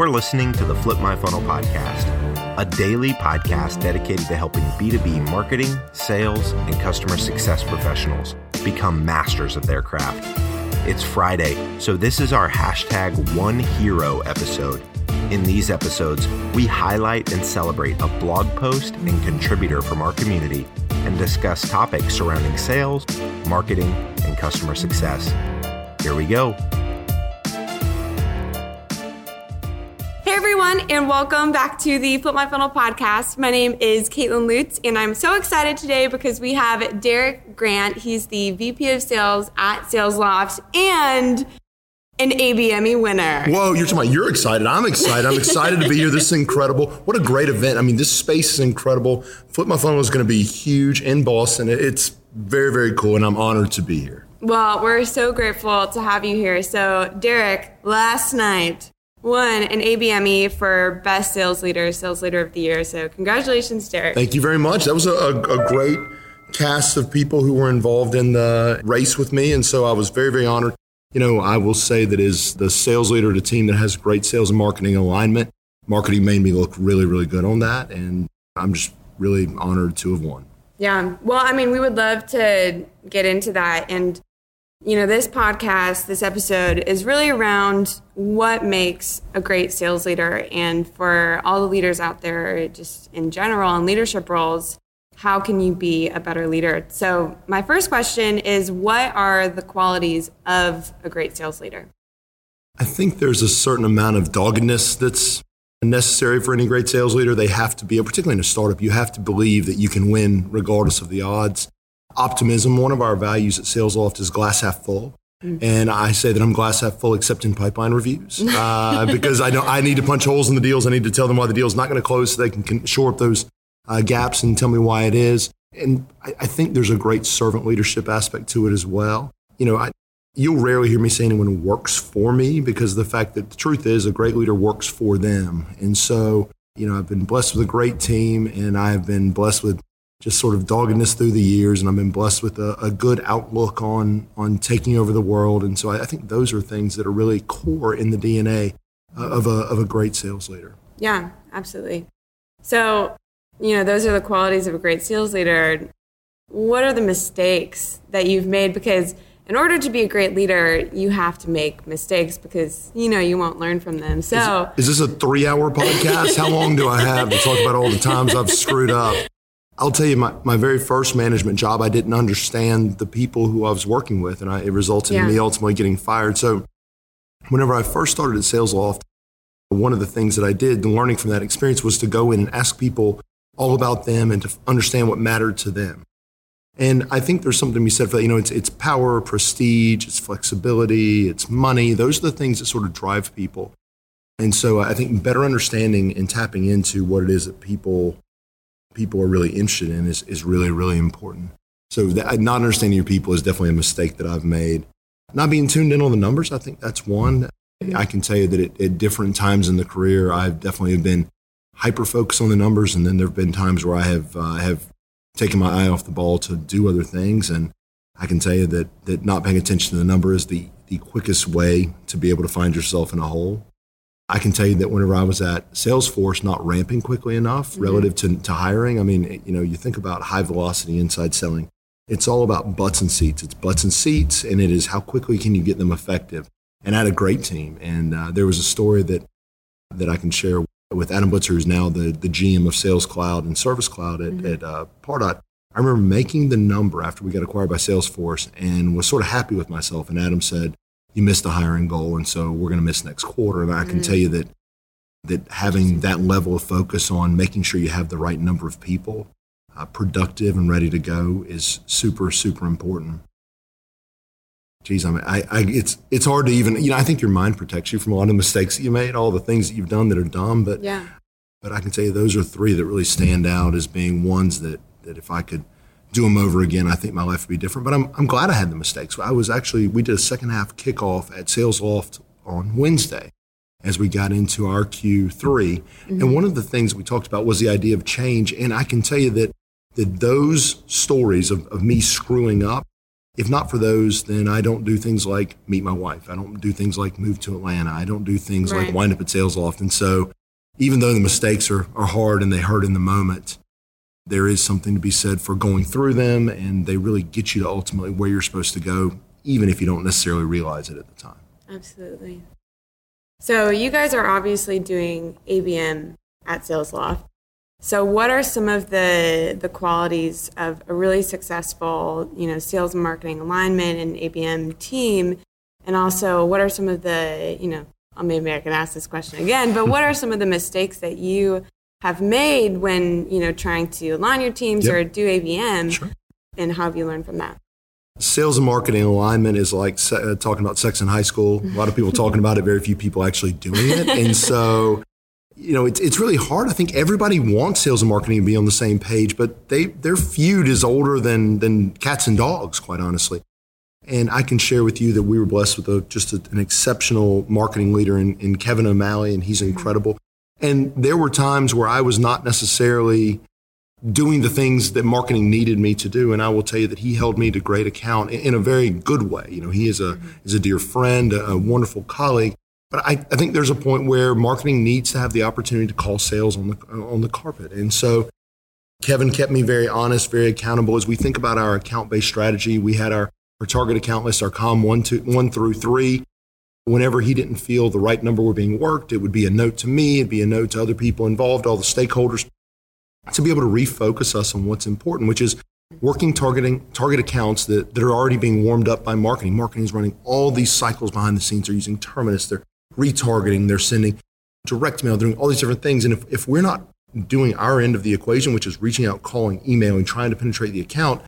You're listening to the Flip My Funnel podcast, a daily podcast dedicated to helping B2B marketing, sales, and customer success professionals become masters of their craft. It's Friday, so this is our hashtag One Hero episode. In these episodes, we highlight and celebrate a blog post and contributor from our community and discuss topics surrounding sales, marketing, and customer success. Here we go. Everyone, and welcome back to the Flip My Funnel podcast. My name is Caitlin Lutz, and I'm so excited today because we have Derek Grant. He's the VP of Sales at SalesLoft and an ABMie winner. Whoa, you're talking about you're excited. I'm excited. I'm excited to be here. This is incredible. What a great event. I mean, this space is incredible. Flip My Funnel is going to be huge in Boston. It's very, very cool, and I'm honored to be here. Well, we're so grateful to have you here. So, Derek, last night, won an ABMie for Best Sales Leader, Sales Leader of the Year. So, congratulations, Derek. Thank you very much. That was a, a, great cast of people who were involved in the race with me. And so I was very, very honored. You know, I will say that as the sales leader of a team that has great sales and marketing alignment, marketing made me look really, really good on that. And I'm just really honored to have won. Yeah. Well, I mean, we would love to get into that. And you know, this podcast, this episode is really around what makes a great sales leader. And for all the leaders out there, just in general, in leadership roles, how can you be a better leader? So, my first question is what are the qualities of a great sales leader? I think there's a certain amount of doggedness that's necessary for any great sales leader. They have to be, particularly in a startup, you have to believe that you can win regardless of the odds optimism. One of our values at SalesLoft is glass half full. Mm. And I say that I'm glass half full, except in pipeline reviews, uh, because I know I need to punch holes in the deals. I need to tell them why the deal's not going to close, so they can, can shore up those uh, gaps and tell me why it is. And I, I, think there's a great servant leadership aspect to it as well. You know, I, you'll rarely hear me say anyone works for me because the fact that the truth is a great leader works for them. And so, you know, I've been blessed with a great team, and I've been blessed with just sort of doggedness through the years, and I've been blessed with a, a good outlook on on taking over the world. And so I, I, think those are things that are really core in the DNA uh, of a of a great sales leader. Yeah, absolutely. So you know, those are the qualities of a great sales leader. What are the mistakes that you've made? Because in order to be a great leader, you have to make mistakes because you know you won't learn from them. So, is, is this a three-hour podcast? How long do I have to talk about all the times I've screwed up? I'll tell you, my, my very first management job, I didn't understand the people who I was working with, and I, it resulted yeah. in me ultimately getting fired. So, whenever I first started at SalesLoft, one of the things that I did, learning from that experience, was to go in and ask people all about them and to understand what mattered to them. And I think there's something to be said for that. You know, it's, it's power, prestige, it's flexibility, it's money. Those are the things that sort of drive people. And so I think better understanding and tapping into what it is that people people are really interested in is, is really, really important. So that, not understanding your people is definitely a mistake that I've made. Not being tuned in on the numbers, I think that's one. I can tell you that at, at different times in the career, I've definitely been hyper focused on the numbers, and then there have been times where I have uh, have taken my eye off the ball to do other things. And I can tell you that that not paying attention to the number is the the quickest way to be able to find yourself in a hole. I can tell you that whenever I was at Salesforce, not ramping quickly enough mm-hmm. relative to, to hiring, I mean, you know, you think about high velocity inside selling. It's all about butts and seats. It's butts and seats, and it is how quickly can you get them effective. And I had a great team. And uh, there was a story that that I can share with Adam Blitzer, who's now the, the GM of Sales Cloud and Service Cloud at, mm-hmm. at uh, Pardot. I remember making the number after we got acquired by Salesforce and was sort of happy with myself. And Adam said, you missed the hiring goal, and so we're going to miss next quarter. And I can mm tell you that that having that level of focus on making sure you have the right number of people uh, productive and ready to go is super super important. Geez, I mean, I, I, it's it's hard to even you know I think your mind protects you from a lot of mistakes that you made, all the things that you've done that are dumb, but yeah. But I can tell you those are three that really stand out as being ones that that if I could do them over again, I think my life would be different. But I'm, I'm glad I had the mistakes. I was actually, we did a second half kickoff at SalesLoft on Wednesday as we got into our Q3. Mm-hmm. And one of the things we talked about was the idea of change. And I can tell you that, that those stories of, of me screwing up if not for those, then I don't do things like meet my wife. I don't do things like move to Atlanta. I don't do things right. like wind up at SalesLoft. And so, even though the mistakes are, are hard and they hurt in the moment, there is something to be said for going through them, and they really get you to ultimately where you're supposed to go, even if you don't necessarily realize it at the time. Absolutely. So, you guys are obviously doing ABM at SalesLoft. So, what are some of the the qualities of a really successful, you know, sales and marketing alignment and ABM team? And also, what are some of the, you know, maybe I can ask this question again, but what are some of the mistakes that you have made when, you know, trying to align your teams yep. or do ABM? Sure. And how have you learned from that? Sales and marketing alignment is like uh, talking about sex in high school. A lot of people talking about it, very few people actually doing it. And so you know, it's, it's really hard. I think everybody wants sales and marketing to be on the same page, but they, their feud is older than, than cats and dogs, quite honestly. And I can share with you that we were blessed with a, just a, an exceptional marketing leader in, in Kevin O'Malley, and he's incredible. And there were times where I was not necessarily doing the things that marketing needed me to do. And I will tell you that he held me to great account in, in a very good way. You know, he is a, mm-hmm. is a dear friend, a, a wonderful colleague. But I, I think there's a point where marketing needs to have the opportunity to call sales on the on the carpet. And so Kevin kept me very honest, very accountable. As we think about our account based strategy, we had our, our target account list, our COM one, two, one through three. Whenever he didn't feel the right number were being worked, it would be a note to me, it'd be a note to other people involved, all the stakeholders, to be able to refocus us on what's important, which is working targeting target accounts that, that are already being warmed up by marketing. Marketing is running all these cycles behind the scenes. They're using Terminus, they're retargeting, they're sending direct mail, doing all these different things. And if, if we're not doing our end of the equation, which is reaching out, calling, emailing, trying to penetrate the account,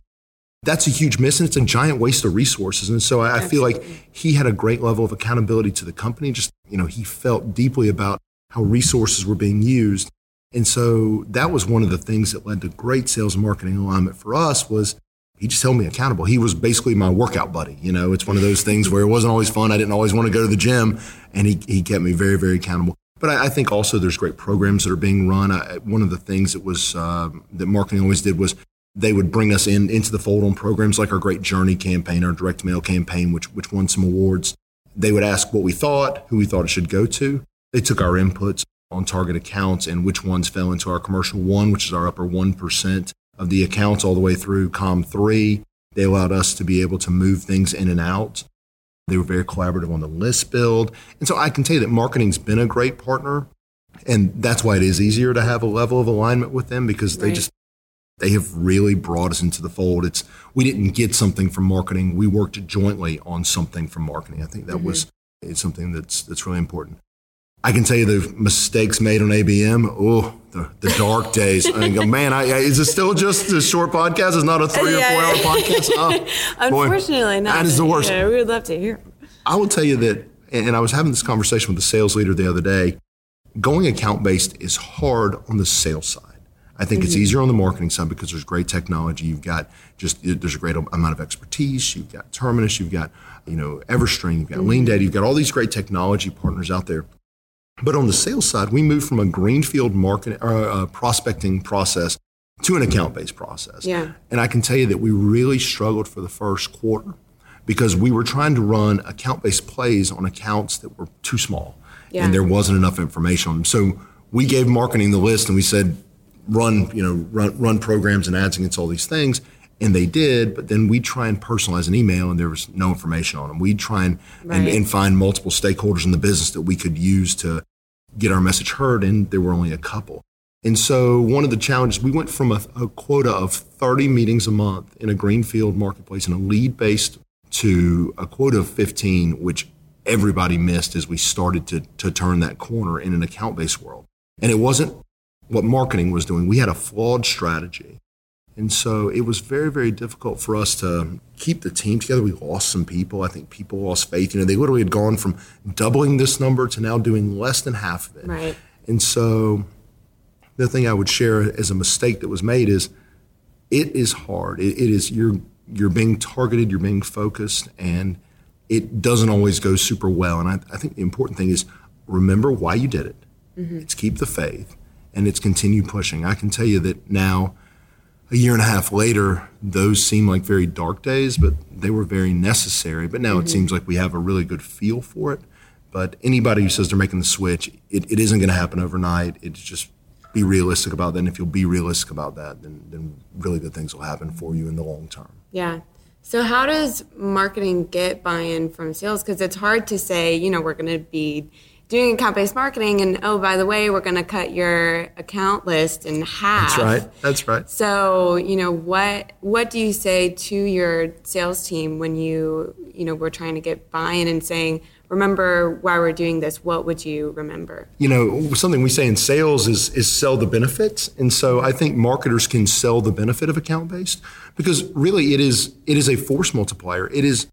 that's a huge miss and it's a giant waste of resources. And so I, I feel like he had a great level of accountability to the company. Just, you know, he felt deeply about how resources were being used. And so that was one of the things that led to great sales and marketing alignment for us was he just held me accountable. He was basically my workout buddy. You know, it's one of those things where it wasn't always fun. I didn't always want to go to the gym, and he, he kept me very, very accountable. But I, I think also there's great programs that are being run. I, one of the things that was uh, that marketing always did was they would bring us in into the fold on programs like our Great Journey campaign, our direct mail campaign, which which won some awards. They would ask what we thought, who we thought it should go to. They took our inputs on target accounts and which ones fell into our commercial one, which is our upper one percent of the accounts all the way through COM3. They allowed us to be able to move things in and out. They were very collaborative on the list build. And so I can tell you that marketing's been a great partner. And that's why it is easier to have a level of alignment with them because right. they just they have really brought us into the fold. It's we didn't get something from marketing. We worked jointly on something from marketing. I think that mm-hmm. was it's something that's that's really important. I can tell you the mistakes made on ABM. Oh, the, the dark days. I go, man, I, I, is it still just a short podcast? It's not a three yeah. or four hour podcast. Oh, Unfortunately, boy, not. That is the worst. Yeah, we would love to hear. I will tell you that, and I was having this conversation with the sales leader the other day. Going account based is hard on the sales side. I think mm-hmm. it's easier on the marketing side because there's great technology. You've got just there's a great amount of expertise. You've got Terminus. You've got you know Everstring. You've got mm-hmm. LeanData. You've got all these great technology partners out there. But on the sales side, we moved from a greenfield market uh, uh, prospecting process to an account based process. Yeah. And I can tell you that we really struggled for the first quarter because we were trying to run account based plays on accounts that were too small yeah. and there wasn't enough information on them. So we gave marketing the list and we said, run, you know, run, run programs and ads against all these things. And they did, but then we'd try and personalize an email and there was no information on them. We'd try and, right. and, and, find multiple stakeholders in the business that we could use to get our message heard, and there were only a couple. And so one of the challenges, we went from a, a quota of 30 meetings a month in a greenfield marketplace in a lead based to a quota of 15, which everybody missed as we started to, to turn that corner in an account based world. And it wasn't what marketing was doing. We had a flawed strategy. And so it was very, very difficult for us to keep the team together. We lost some people. I think people lost faith. You know, they literally had gone from doubling this number to now doing less than half of it. Right. And so the thing I would share as a mistake that was made is it is hard. it, it is you're you're being targeted, you're being focused, and it doesn't always go super well. And I, I think the important thing is remember why you did it. Mm-hmm. It's keep the faith and it's continued pushing. I can tell you that now a year and a half later, those seem like very dark days, but they were very necessary. But now mm-hmm. it seems like we have a really good feel for it. But anybody who says they're making the switch, it, it isn't going to happen overnight. It's just be realistic about that. And if you'll be realistic about that, then, then really good things will happen for you in the long term. Yeah. So, how does marketing get buy in from sales? Because it's hard to say, you know, we're going to be doing account based marketing and oh by the way we're going to cut your account list in half. That's right. That's right. So you know what what do you say to your sales team when you you know we're trying to get buy-in and saying remember why we're doing this what would you remember? You know something we say in sales is is sell the benefits and so i think marketers can sell the benefit of account based because really it is it is a force multiplier. It is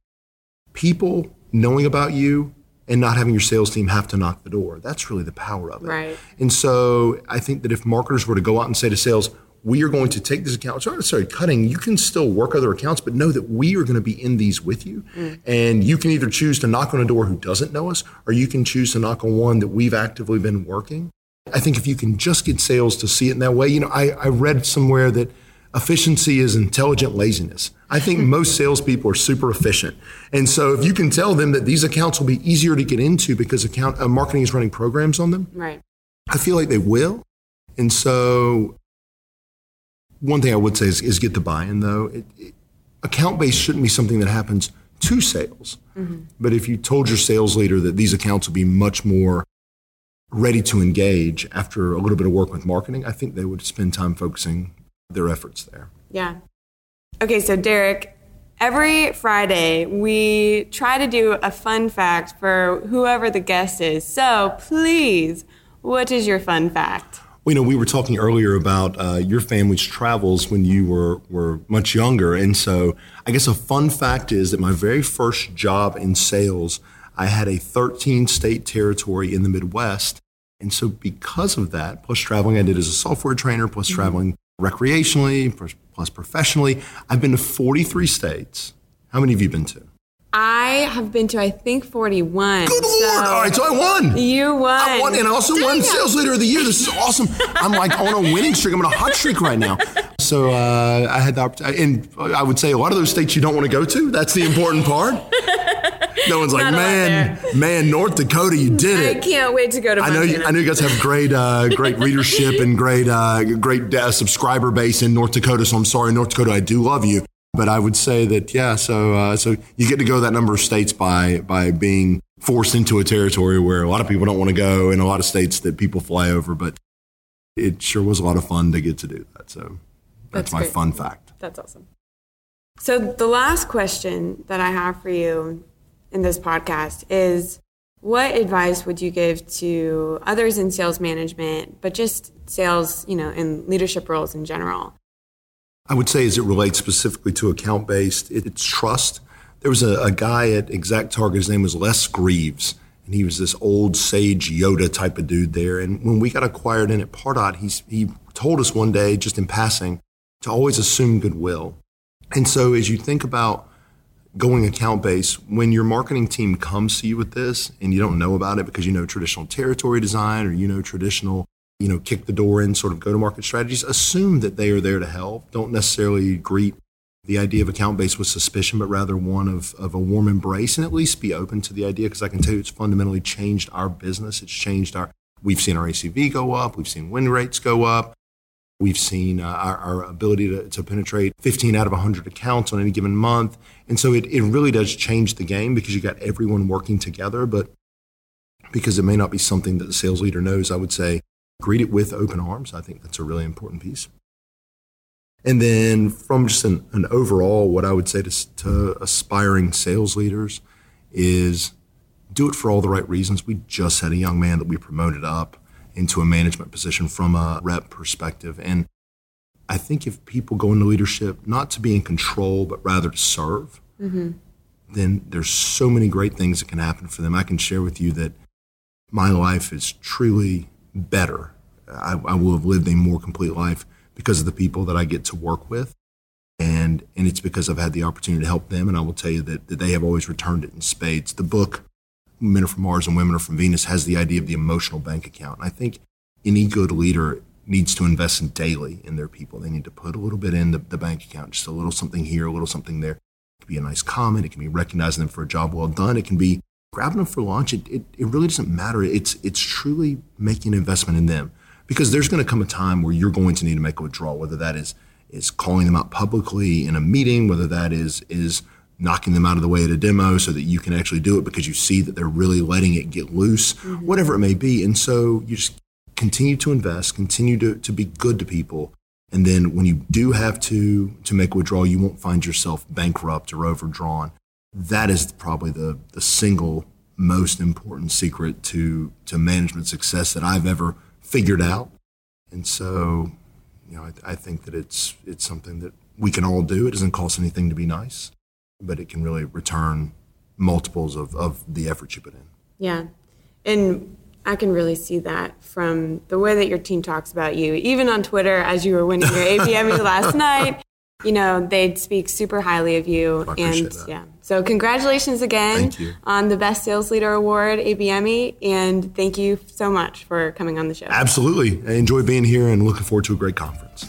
people knowing about you and not having your sales team have to knock the door. That's really the power of it. Right. And so I think that if marketers were to go out and say to sales, we are going to take this account. It's not necessarily cutting. You can still work other accounts, but know that we are going to be in these with you. Mm. And you can either choose to knock on a door who doesn't know us, or you can choose to knock on one that we've actively been working. I think if you can just get sales to see it in that way, you know, I, I read somewhere that efficiency is intelligent laziness. I think most salespeople are super efficient. And so if you can tell them that these accounts will be easier to get into because account uh, marketing is running programs on them, right. I feel like they will. And so one thing I would say is, is get the buy-in though. It, it, account based shouldn't be something that happens to sales. Mm-hmm. But if you told your sales leader that these accounts will be much more ready to engage after a little bit of work with marketing, I think they would spend time focusing their efforts there. Yeah. Okay, so Derek, every Friday we try to do a fun fact for whoever the guest is. So please, what is your fun fact? Well, you know, we were talking earlier about uh, your family's travels when you were, were much younger. And so I guess a fun fact is that my very first job in sales, I had a 13 state territory in the Midwest. And so because of that, plus traveling I did as a software trainer, plus mm-hmm. traveling recreationally, plus professionally. I've been to 43 states. How many have you been to? I have been to, I think, 41. Good so Lord. All right, so I won. You won. I won, and I also Dang won Sales Leader of the Year. This is awesome. I'm like on a winning streak. I'm on a hot streak right now. So uh, I had the opportunity, and I would say a lot of those states you don't want to go to. That's the important part. No one's like, man, man, North Dakota, you did it. I can't wait to go to. I know, you, I know you guys have great, uh, great readership and great, uh, great uh, subscriber base in North Dakota. So I'm sorry, North Dakota, I do love you, but I would say that yeah. So, uh, so you get to go that number of states by by being forced into a territory where a lot of people don't want to go, and a lot of states that people fly over. But it sure was a lot of fun to get to do that. So that's, that's my fun fact. That's awesome. So the last question that I have for you in this podcast is what advice would you give to others in sales management, but just sales, you know, in leadership roles in general? I would say, as it relates specifically to account based, it's trust. There was a, a guy at ExactTarget, his name was Les Greaves, and he was this old sage Yoda type of dude there. And when we got acquired in at Pardot, he's, he told us one day, just in passing, to always assume goodwill. And so as you think about going account based, when your marketing team comes to you with this and you don't know about it because you know traditional territory design or you know traditional, you know, kick the door in sort of go to market strategies, assume that they are there to help. Don't necessarily greet the idea of account based with suspicion, but rather one of, of a warm embrace and at least be open to the idea because I can tell you it's fundamentally changed our business. It's changed our, we've seen our ACV go up, we've seen win rates go up. We've seen uh, our, our, ability to, to, penetrate 15 out of 100 accounts on any given month. And so it, it really does change the game because you got everyone working together. But because it may not be something that the sales leader knows, I would say greet it with open arms. I think that's a really important piece. And then from just an, an overall, what I would say to, to aspiring sales leaders is do it for all the right reasons. We just had a young man that we promoted up into a management position from a rep perspective. And I think if people go into leadership not to be in control, but rather to serve, mm-hmm. then there's so many great things that can happen for them. I can share with you that my life is truly better. I, I will have lived a more complete life because of the people that I get to work with. And, and it's because I've had the opportunity to help them. And I will tell you that, that they have always returned it in spades. The book Men are from Mars and Women are from Venus has the idea of the emotional bank account. And I think any good leader needs to invest in daily in their people. They need to put a little bit in the, the bank account, just a little something here, a little something there. It can be a nice comment. It can be recognizing them for a job well done. It can be grabbing them for lunch. It, it, it really doesn't matter. It's, it's truly making an investment in them because there's going to come a time where you're going to need to make a withdrawal, whether that is, is calling them out publicly in a meeting, whether that is, is knocking them out of the way at a demo so that you can actually do it because you see that they're really letting it get loose, mm-hmm. whatever it may be. And so you just continue to invest, continue to, to be good to people. And then when you do have to to make a withdrawal, you won't find yourself bankrupt or overdrawn. That is probably the the single most important secret to to management success that I've ever figured out. And so, you know, I, I think that it's it's something that we can all do. It doesn't cost anything to be nice, but it can really return multiples of, of the effort you put in. Yeah. And I can really see that from the way that your team talks about you, even on Twitter as you were winning your ABMie last night. You know, they'd speak super highly of you. and that. yeah. So congratulations again on the Best Sales Leader Award, ABMie, and thank you so much for coming on the show. Absolutely. I enjoy being here and looking forward to a great conference.